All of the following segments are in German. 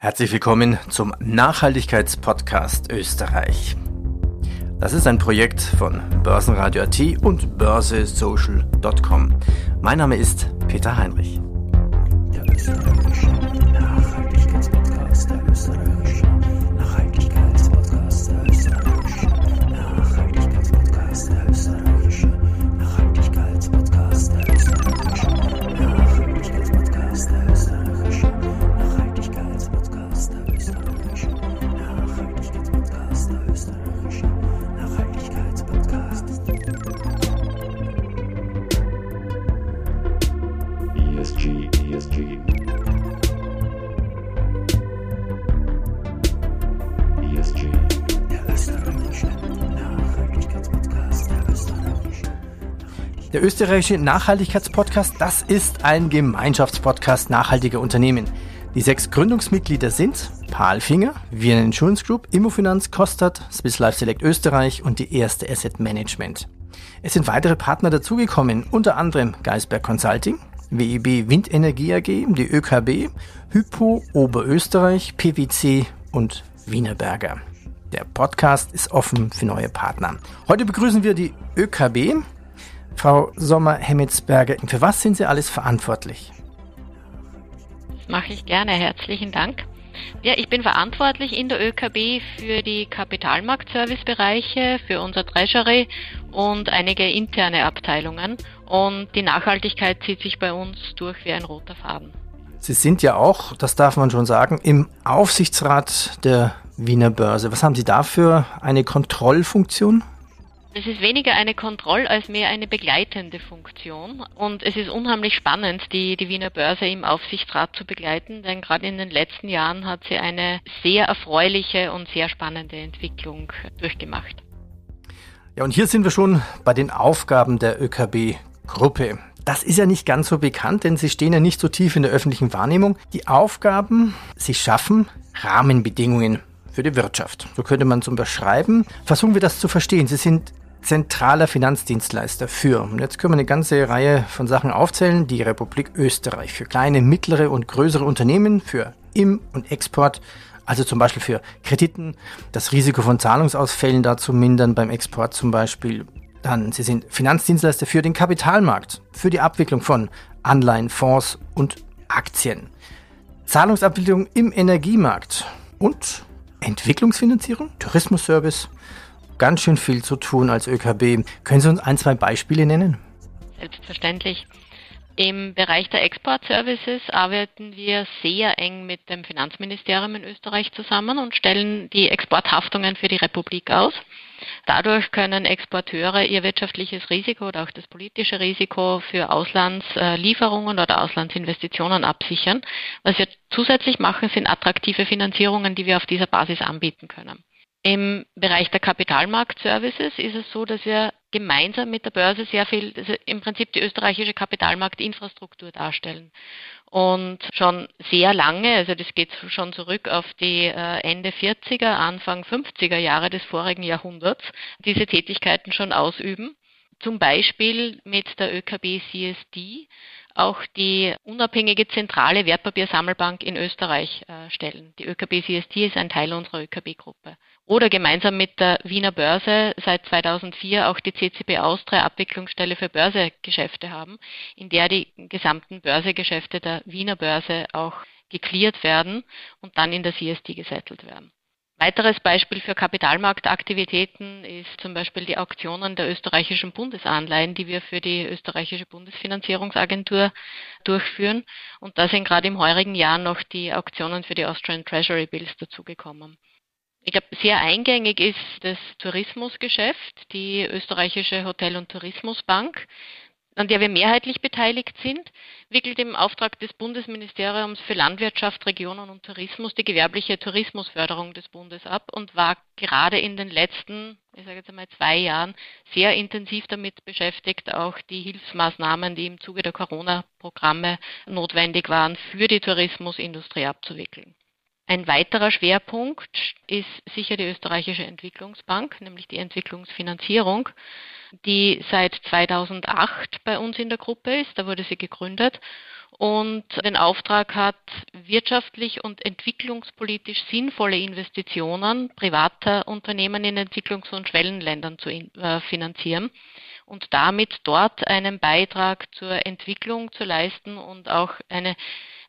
Herzlich willkommen zum Nachhaltigkeitspodcast Österreich. Das ist ein Projekt von Börsenradio AT und börsesocial.com. Mein Name ist Peter Heinrich. Der Der österreichische Nachhaltigkeitspodcast, das ist ein Gemeinschaftspodcast nachhaltiger Unternehmen. Die sechs Gründungsmitglieder sind Paul Finger, Vienna Insurance Group, Immofinanz, Kostat, Swiss Life Select Österreich und die erste Asset Management. Es sind weitere Partner dazugekommen, unter anderem Geisberg Consulting, WEB Windenergie AG, die ÖKB, Hypo Oberösterreich, PwC und Wienerberger. Der Podcast ist offen für neue Partner. Heute begrüßen wir die ÖKB, Frau Sommer-Hemmetsberger, für was sind Sie alles verantwortlich? Das mache ich gerne. Herzlichen Dank. Ja, ich bin verantwortlich in der ÖKB für die Kapitalmarktservicebereiche, für unser Treasury und einige interne Abteilungen. Und die Nachhaltigkeit zieht sich bei uns durch wie ein roter Faden. Sie sind ja auch, das darf man schon sagen, im Aufsichtsrat der Wiener Börse. Was haben Sie da für eine Kontrollfunktion? Es ist weniger eine Kontroll- als mehr eine begleitende Funktion. Und es ist unheimlich spannend, die, die Wiener Börse im Aufsichtsrat zu begleiten, denn gerade in den letzten Jahren hat sie eine sehr erfreuliche und sehr spannende Entwicklung durchgemacht. Ja, und hier sind wir schon bei den Aufgaben der ÖKB-Gruppe. Das ist ja nicht ganz so bekannt, denn sie stehen ja nicht so tief in der öffentlichen Wahrnehmung. Die Aufgaben, sie schaffen Rahmenbedingungen für die Wirtschaft. So könnte man es beschreiben. Versuchen wir das zu verstehen. Sie sind zentraler Finanzdienstleister für. Und jetzt können wir eine ganze Reihe von Sachen aufzählen. Die Republik Österreich für kleine, mittlere und größere Unternehmen, für Im- und Export, also zum Beispiel für Krediten, das Risiko von Zahlungsausfällen da zu mindern beim Export zum Beispiel. Dann, Sie sind Finanzdienstleister für den Kapitalmarkt, für die Abwicklung von Anleihen, Fonds und Aktien. Zahlungsabwicklung im Energiemarkt und Entwicklungsfinanzierung, Tourismusservice, ganz schön viel zu tun als ÖKB. Können Sie uns ein, zwei Beispiele nennen? Selbstverständlich. Im Bereich der Exportservices arbeiten wir sehr eng mit dem Finanzministerium in Österreich zusammen und stellen die Exporthaftungen für die Republik aus. Dadurch können Exporteure ihr wirtschaftliches Risiko oder auch das politische Risiko für Auslandslieferungen oder Auslandsinvestitionen absichern. Was wir zusätzlich machen, sind attraktive Finanzierungen, die wir auf dieser Basis anbieten können. Im Bereich der Kapitalmarktservices ist es so, dass wir gemeinsam mit der Börse sehr viel, also im Prinzip die österreichische Kapitalmarktinfrastruktur darstellen. Und schon sehr lange, also das geht schon zurück auf die äh, Ende 40er, Anfang 50er Jahre des vorigen Jahrhunderts, diese Tätigkeiten schon ausüben. Zum Beispiel mit der ÖKB CSD auch die unabhängige zentrale Wertpapiersammelbank in Österreich äh, stellen. Die ÖKB CSD ist ein Teil unserer ÖKB-Gruppe oder gemeinsam mit der Wiener Börse seit 2004 auch die CCB Austria Abwicklungsstelle für Börsegeschäfte haben, in der die gesamten Börsegeschäfte der Wiener Börse auch geklärt werden und dann in der CSD gesettelt werden. Weiteres Beispiel für Kapitalmarktaktivitäten ist zum Beispiel die Auktionen der österreichischen Bundesanleihen, die wir für die österreichische Bundesfinanzierungsagentur durchführen. Und da sind gerade im heurigen Jahr noch die Auktionen für die Austrian Treasury Bills dazugekommen. Ich glaube, sehr eingängig ist das Tourismusgeschäft, die österreichische Hotel- und Tourismusbank, an der wir mehrheitlich beteiligt sind, wickelt im Auftrag des Bundesministeriums für Landwirtschaft, Regionen und Tourismus die gewerbliche Tourismusförderung des Bundes ab und war gerade in den letzten, ich sage jetzt einmal zwei Jahren, sehr intensiv damit beschäftigt, auch die Hilfsmaßnahmen, die im Zuge der Corona-Programme notwendig waren, für die Tourismusindustrie abzuwickeln. Ein weiterer Schwerpunkt ist sicher die österreichische Entwicklungsbank, nämlich die Entwicklungsfinanzierung, die seit 2008 bei uns in der Gruppe ist. Da wurde sie gegründet und den Auftrag hat, wirtschaftlich und entwicklungspolitisch sinnvolle Investitionen privater Unternehmen in Entwicklungs- und Schwellenländern zu äh, finanzieren und damit dort einen Beitrag zur Entwicklung zu leisten und auch eine,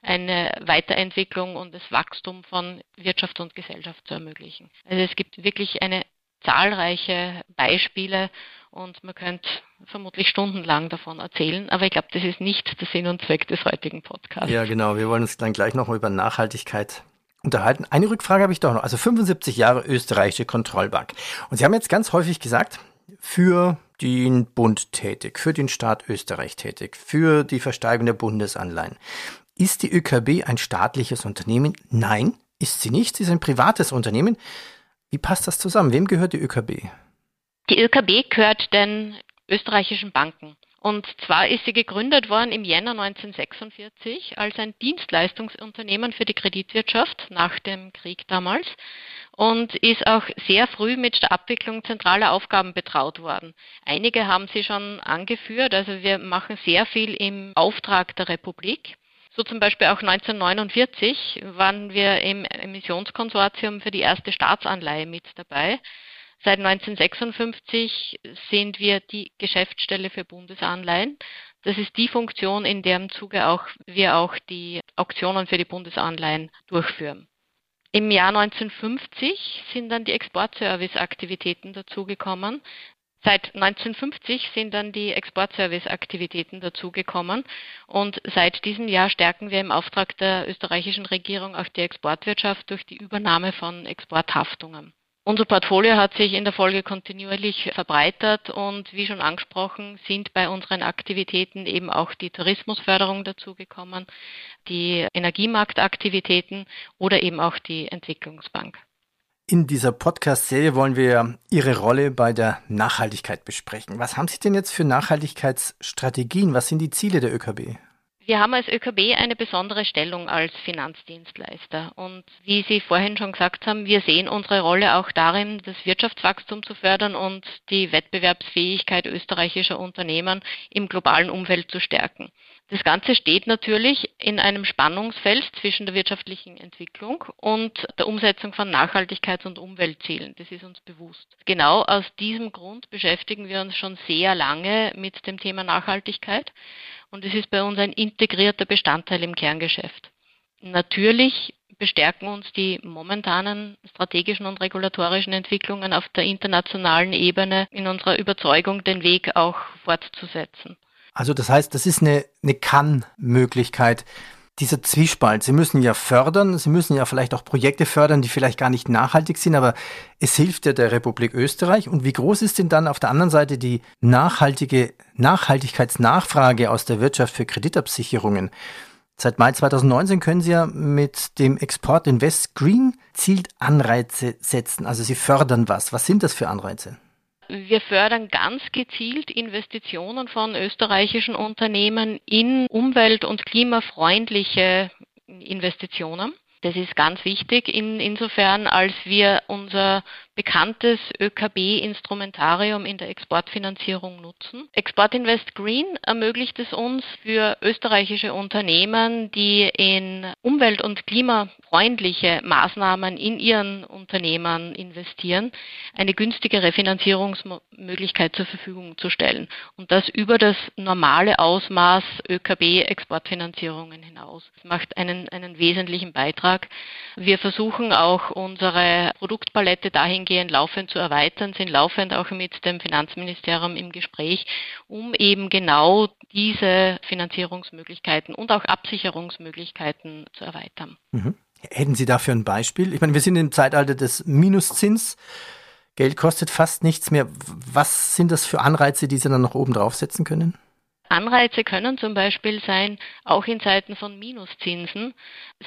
eine Weiterentwicklung und das Wachstum von Wirtschaft und Gesellschaft zu ermöglichen. Also es gibt wirklich eine zahlreiche Beispiele und man könnte vermutlich stundenlang davon erzählen, aber ich glaube, das ist nicht der Sinn und Zweck des heutigen Podcasts. Ja, genau. Wir wollen uns dann gleich nochmal über Nachhaltigkeit unterhalten. Eine Rückfrage habe ich doch noch. Also 75 Jahre österreichische Kontrollbank. Und Sie haben jetzt ganz häufig gesagt, für den Bund tätig, für den Staat Österreich tätig, für die Versteigerung der Bundesanleihen. Ist die ÖKB ein staatliches Unternehmen? Nein, ist sie nicht. Sie ist ein privates Unternehmen. Wie passt das zusammen? Wem gehört die ÖKB? Die ÖKB gehört den österreichischen Banken. Und zwar ist sie gegründet worden im Jänner 1946 als ein Dienstleistungsunternehmen für die Kreditwirtschaft nach dem Krieg damals und ist auch sehr früh mit der Abwicklung zentraler Aufgaben betraut worden. Einige haben sie schon angeführt, also wir machen sehr viel im Auftrag der Republik. So zum Beispiel auch 1949 waren wir im Emissionskonsortium für die erste Staatsanleihe mit dabei. Seit 1956 sind wir die Geschäftsstelle für Bundesanleihen. Das ist die Funktion, in deren Zuge auch wir auch die Auktionen für die Bundesanleihen durchführen. Im Jahr 1950 sind dann die Exportservice-Aktivitäten dazugekommen. Seit 1950 sind dann die Exportservice-Aktivitäten dazugekommen und seit diesem Jahr stärken wir im Auftrag der österreichischen Regierung auch die Exportwirtschaft durch die Übernahme von Exporthaftungen. Unser Portfolio hat sich in der Folge kontinuierlich verbreitert und wie schon angesprochen sind bei unseren Aktivitäten eben auch die Tourismusförderung dazugekommen, die Energiemarktaktivitäten oder eben auch die Entwicklungsbank. In dieser Podcast-Serie wollen wir Ihre Rolle bei der Nachhaltigkeit besprechen. Was haben Sie denn jetzt für Nachhaltigkeitsstrategien? Was sind die Ziele der ÖKB? Wir haben als ÖKB eine besondere Stellung als Finanzdienstleister. Und wie Sie vorhin schon gesagt haben, wir sehen unsere Rolle auch darin, das Wirtschaftswachstum zu fördern und die Wettbewerbsfähigkeit österreichischer Unternehmen im globalen Umfeld zu stärken. Das Ganze steht natürlich in einem Spannungsfeld zwischen der wirtschaftlichen Entwicklung und der Umsetzung von Nachhaltigkeits- und Umweltzielen. Das ist uns bewusst. Genau aus diesem Grund beschäftigen wir uns schon sehr lange mit dem Thema Nachhaltigkeit und es ist bei uns ein integrierter Bestandteil im Kerngeschäft. Natürlich bestärken uns die momentanen strategischen und regulatorischen Entwicklungen auf der internationalen Ebene in unserer Überzeugung, den Weg auch fortzusetzen. Also das heißt, das ist eine, eine Kann-Möglichkeit. Dieser Zwiespalt, Sie müssen ja fördern, Sie müssen ja vielleicht auch Projekte fördern, die vielleicht gar nicht nachhaltig sind, aber es hilft ja der Republik Österreich. Und wie groß ist denn dann auf der anderen Seite die nachhaltige Nachhaltigkeitsnachfrage aus der Wirtschaft für Kreditabsicherungen? Seit Mai 2019 können Sie ja mit dem Export Invest Green zielt Anreize setzen. Also Sie fördern was. Was sind das für Anreize? Wir fördern ganz gezielt Investitionen von österreichischen Unternehmen in umwelt- und klimafreundliche Investitionen. Das ist ganz wichtig in, insofern, als wir unser bekanntes ÖKB-Instrumentarium in der Exportfinanzierung nutzen. Export Invest Green ermöglicht es uns für österreichische Unternehmen, die in umwelt- und klimafreundliche Maßnahmen in ihren Unternehmen investieren, eine günstigere Finanzierungsmöglichkeit zur Verfügung zu stellen. Und das über das normale Ausmaß ÖKB-Exportfinanzierungen hinaus. Das macht einen, einen wesentlichen Beitrag Beitrag. Wir versuchen auch unsere Produktpalette dahingehend laufend zu erweitern, sind laufend auch mit dem Finanzministerium im Gespräch, um eben genau diese Finanzierungsmöglichkeiten und auch Absicherungsmöglichkeiten zu erweitern. Mhm. Hätten Sie dafür ein Beispiel? Ich meine, wir sind im Zeitalter des Minuszins. Geld kostet fast nichts mehr. Was sind das für Anreize, die Sie dann noch oben draufsetzen können? Anreize können zum Beispiel sein, auch in Zeiten von Minuszinsen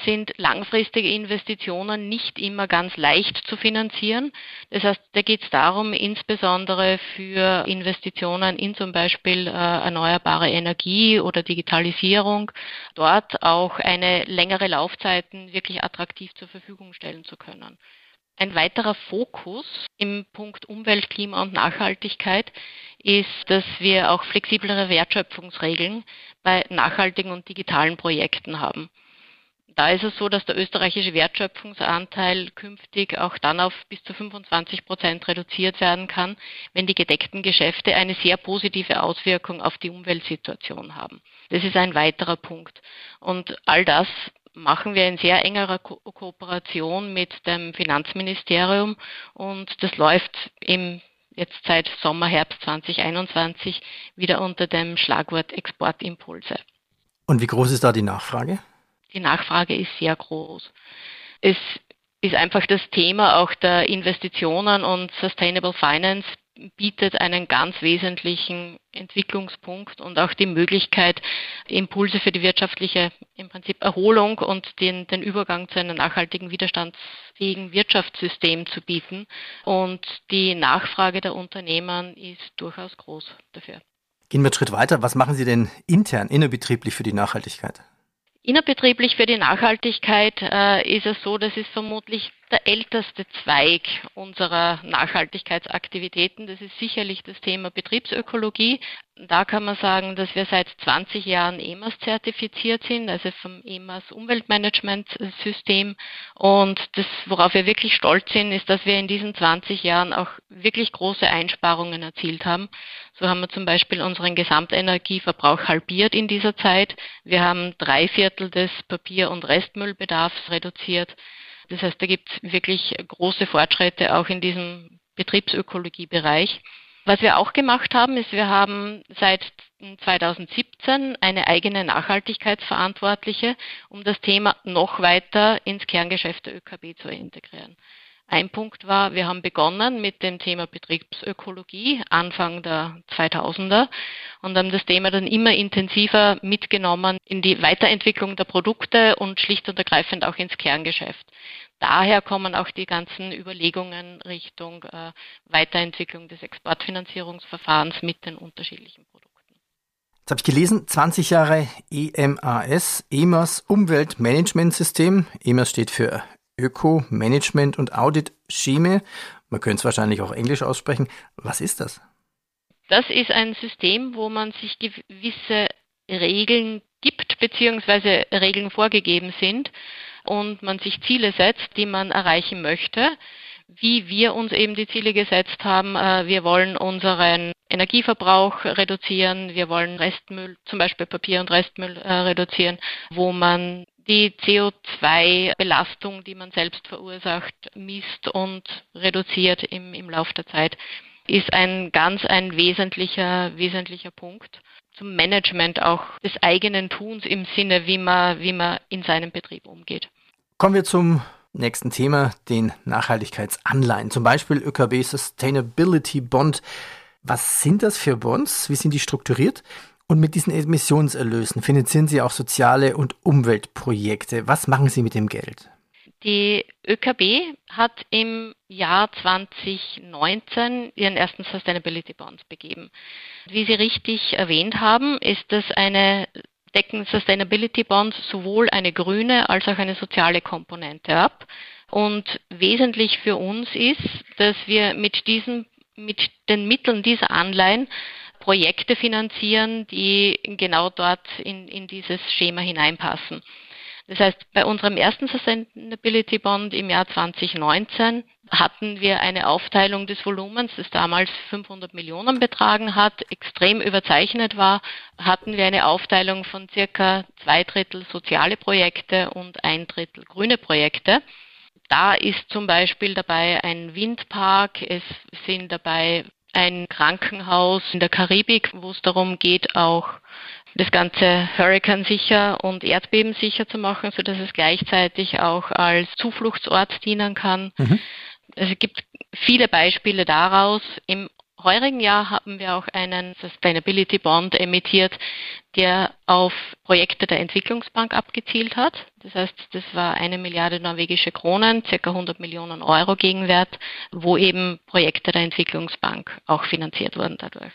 sind langfristige Investitionen nicht immer ganz leicht zu finanzieren. Das heißt, da geht es darum, insbesondere für Investitionen in zum Beispiel äh, erneuerbare Energie oder Digitalisierung, dort auch eine längere Laufzeiten wirklich attraktiv zur Verfügung stellen zu können. Ein weiterer Fokus im Punkt Umwelt, Klima und Nachhaltigkeit ist, dass wir auch flexiblere Wertschöpfungsregeln bei nachhaltigen und digitalen Projekten haben. Da ist es so, dass der österreichische Wertschöpfungsanteil künftig auch dann auf bis zu 25 Prozent reduziert werden kann, wenn die gedeckten Geschäfte eine sehr positive Auswirkung auf die Umweltsituation haben. Das ist ein weiterer Punkt. Und all das machen wir in sehr engerer Ko Kooperation mit dem Finanzministerium und das läuft im jetzt seit Sommer, Herbst 2021 wieder unter dem Schlagwort Exportimpulse. Und wie groß ist da die Nachfrage? Die Nachfrage ist sehr groß. Es ist einfach das Thema auch der Investitionen und Sustainable Finance bietet einen ganz wesentlichen Entwicklungspunkt und auch die Möglichkeit, Impulse für die wirtschaftliche im Prinzip Erholung und den, den Übergang zu einem nachhaltigen, widerstandsfähigen Wirtschaftssystem zu bieten. Und die Nachfrage der Unternehmen ist durchaus groß dafür. Gehen wir einen Schritt weiter. Was machen Sie denn intern, innerbetrieblich für die Nachhaltigkeit? Innerbetrieblich für die Nachhaltigkeit äh, ist es so, das ist vermutlich der älteste Zweig unserer Nachhaltigkeitsaktivitäten. Das ist sicherlich das Thema Betriebsökologie. Da kann man sagen, dass wir seit 20 Jahren EMAS zertifiziert sind, also vom EMAS Umweltmanagementsystem. Und das, worauf wir wirklich stolz sind, ist, dass wir in diesen 20 Jahren auch wirklich große Einsparungen erzielt haben. So haben wir zum Beispiel unseren Gesamtenergieverbrauch halbiert in dieser Zeit. Wir haben drei Viertel des Papier- und Restmüllbedarfs reduziert. Das heißt, da gibt es wirklich große Fortschritte auch in diesem Betriebsökologiebereich. Was wir auch gemacht haben, ist, wir haben seit 2017 eine eigene Nachhaltigkeitsverantwortliche, um das Thema noch weiter ins Kerngeschäft der ÖKB zu integrieren. Ein Punkt war, wir haben begonnen mit dem Thema Betriebsökologie Anfang der 2000er und haben das Thema dann immer intensiver mitgenommen in die Weiterentwicklung der Produkte und schlicht und ergreifend auch ins Kerngeschäft. Daher kommen auch die ganzen Überlegungen Richtung äh, Weiterentwicklung des Exportfinanzierungsverfahrens mit den unterschiedlichen Produkten. Jetzt habe ich gelesen, 20 Jahre EMAS, EMAS Umweltmanagementsystem. EMAS steht für Öko, Management und Audit Scheme. Man könnte es wahrscheinlich auch Englisch aussprechen. Was ist das? Das ist ein System, wo man sich gewisse Regeln gibt, beziehungsweise Regeln vorgegeben sind und man sich Ziele setzt, die man erreichen möchte. Wie wir uns eben die Ziele gesetzt haben, äh, wir wollen unseren Energieverbrauch reduzieren, wir wollen Restmüll, zum Beispiel Papier und Restmüll äh, reduzieren, wo man die CO2-Belastung, die man selbst verursacht, misst und reduziert im, im Laufe der Zeit, ist ein ganz ein wesentlicher, wesentlicher Punkt zum Management auch des eigenen Tuns im Sinne, wie man, wie man in seinem Betrieb umgeht. Kommen wir zum nächsten Thema, den Nachhaltigkeitsanleihen. Zum Beispiel ÖKB Sustainability Bond. Was sind das für Bonds? Wie sind die strukturiert? Und mit diesen Emissionserlösen finanzieren Sie auch soziale und Umweltprojekte. Was machen Sie mit dem Geld? Die ÖKB hat im Jahr 2019 ihren ersten Sustainability Bond begeben. Wie Sie richtig erwähnt haben, ist das eine decken Sustainability Bonds sowohl eine grüne als auch eine soziale Komponente ab. Und wesentlich für uns ist, dass wir mit diesen, mit den Mitteln dieser Anleihen Projekte finanzieren, die genau dort in, in dieses Schema hineinpassen. Das heißt, bei unserem ersten Sustainability Bond im Jahr 2019 hatten wir eine Aufteilung des Volumens, das damals 500 Millionen betragen hat, extrem überzeichnet war, hatten wir eine Aufteilung von circa zwei Drittel soziale Projekte und ein Drittel grüne Projekte. Da ist zum Beispiel dabei ein Windpark, es sind dabei ein Krankenhaus in der Karibik, wo es darum geht, auch das Ganze Hurricane sicher und Erdbeben sicher zu machen, so dass es gleichzeitig auch als Zufluchtsort dienen kann. Mhm. Es gibt viele Beispiele daraus. Im heurigen Jahr haben wir auch einen Sustainability Bond emittiert, der auf Projekte der Entwicklungsbank abgezielt hat. Das heißt, das war eine Milliarde norwegische Kronen, circa 100 Millionen Euro Gegenwert, wo eben Projekte der Entwicklungsbank auch finanziert wurden dadurch.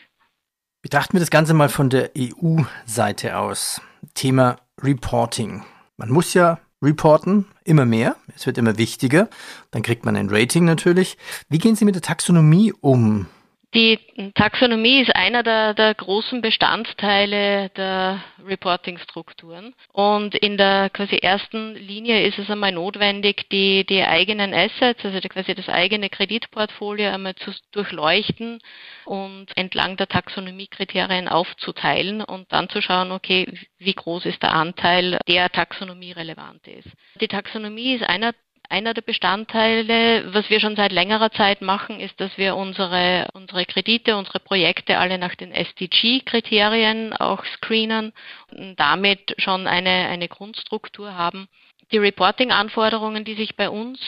Betrachten wir das Ganze mal von der EU-Seite aus. Thema Reporting. Man muss ja reporten, immer mehr, es wird immer wichtiger, dann kriegt man ein Rating natürlich. Wie gehen Sie mit der Taxonomie um? Die Taxonomie ist einer der, der, großen Bestandteile der Reporting-Strukturen. Und in der quasi ersten Linie ist es einmal notwendig, die, die eigenen Assets, also quasi das eigene Kreditportfolio einmal zu durchleuchten und entlang der Taxonomiekriterien aufzuteilen und dann zu schauen, okay, wie groß ist der Anteil, der Taxonomie relevant ist. Die Taxonomie ist einer einer der Bestandteile, was wir schon seit längerer Zeit machen, ist, dass wir unsere, unsere Kredite, unsere Projekte alle nach den SDG-Kriterien auch screenen und damit schon eine, eine Grundstruktur haben. Die Reporting-Anforderungen, die sich bei uns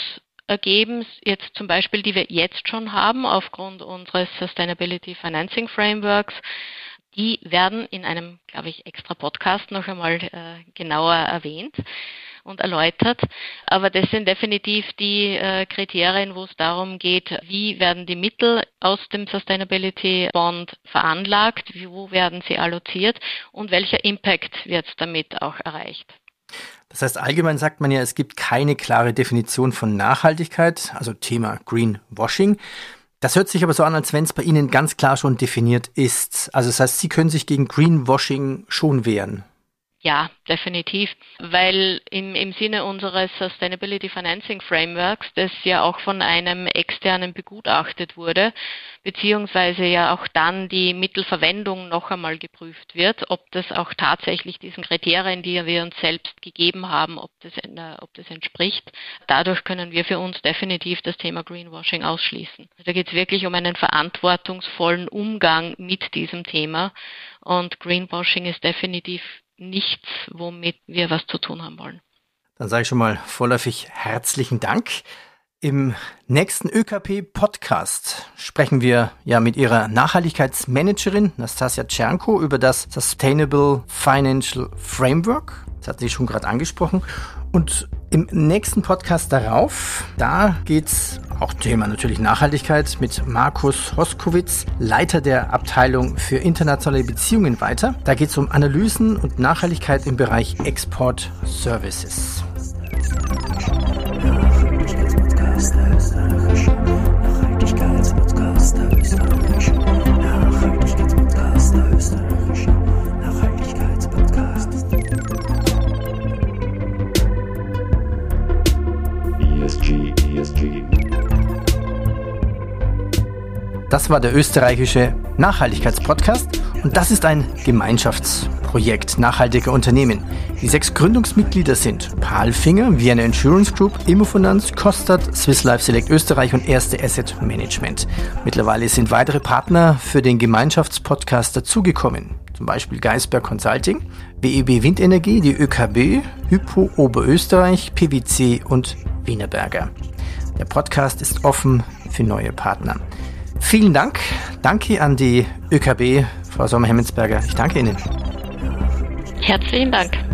ergeben, jetzt zum Beispiel, die wir jetzt schon haben aufgrund unseres Sustainability Financing Frameworks, die werden in einem, glaube ich, extra Podcast noch einmal äh, genauer erwähnt und erläutert. Aber das sind definitiv die äh, Kriterien, wo es darum geht, wie werden die Mittel aus dem Sustainability Bond veranlagt, wo werden sie alloziert und welcher Impact wird damit auch erreicht. Das heißt, allgemein sagt man ja, es gibt keine klare Definition von Nachhaltigkeit, also Thema Greenwashing. Das hört sich aber so an, als wenn es bei Ihnen ganz klar schon definiert ist. Also das heißt, Sie können sich gegen Greenwashing schon wehren. Ja, definitiv, weil im, im Sinne unseres Sustainability Financing Frameworks, das ja auch von einem externen begutachtet wurde, beziehungsweise ja auch dann die Mittelverwendung noch einmal geprüft wird, ob das auch tatsächlich diesen Kriterien, die wir uns selbst gegeben haben, ob das, ob das entspricht. Dadurch können wir für uns definitiv das Thema Greenwashing ausschließen. Da geht es wirklich um einen verantwortungsvollen Umgang mit diesem Thema und Greenwashing ist definitiv nichts, womit wir was zu tun haben wollen. Dann sage ich schon mal vorläufig herzlichen Dank. Im nächsten ÖKP-Podcast sprechen wir ja mit ihrer Nachhaltigkeitsmanagerin Nastasia Tschernko über das Sustainable Financial Framework. Das hat sie schon gerade angesprochen. Und im nächsten Podcast darauf, da geht's auch Thema natürlich Nachhaltigkeit mit Markus Hoskowitz, Leiter der Abteilung für internationale Beziehungen weiter. Da geht's um Analysen und Nachhaltigkeit im Bereich Export Services. Das war der österreichische Nachhaltigkeitspodcast und das ist ein Gemeinschaftsprojekt nachhaltiger Unternehmen. Die sechs Gründungsmitglieder sind Palfinger, Vienna Insurance Group, Immofinanz, Kostat, Swiss Life Select Österreich und Erste Asset Management. Mittlerweile sind weitere Partner für den Gemeinschaftspodcast dazugekommen. Zum Beispiel Geisberg Consulting, WEB Windenergie, die ÖKB, Hypo Oberösterreich, PwC und Wienerberger. Der Podcast ist offen für neue Partner. Vielen Dank. Danke an die ÖKB, Frau Sommer-Hemmensberger. Ich danke Ihnen. Herzlichen Dank.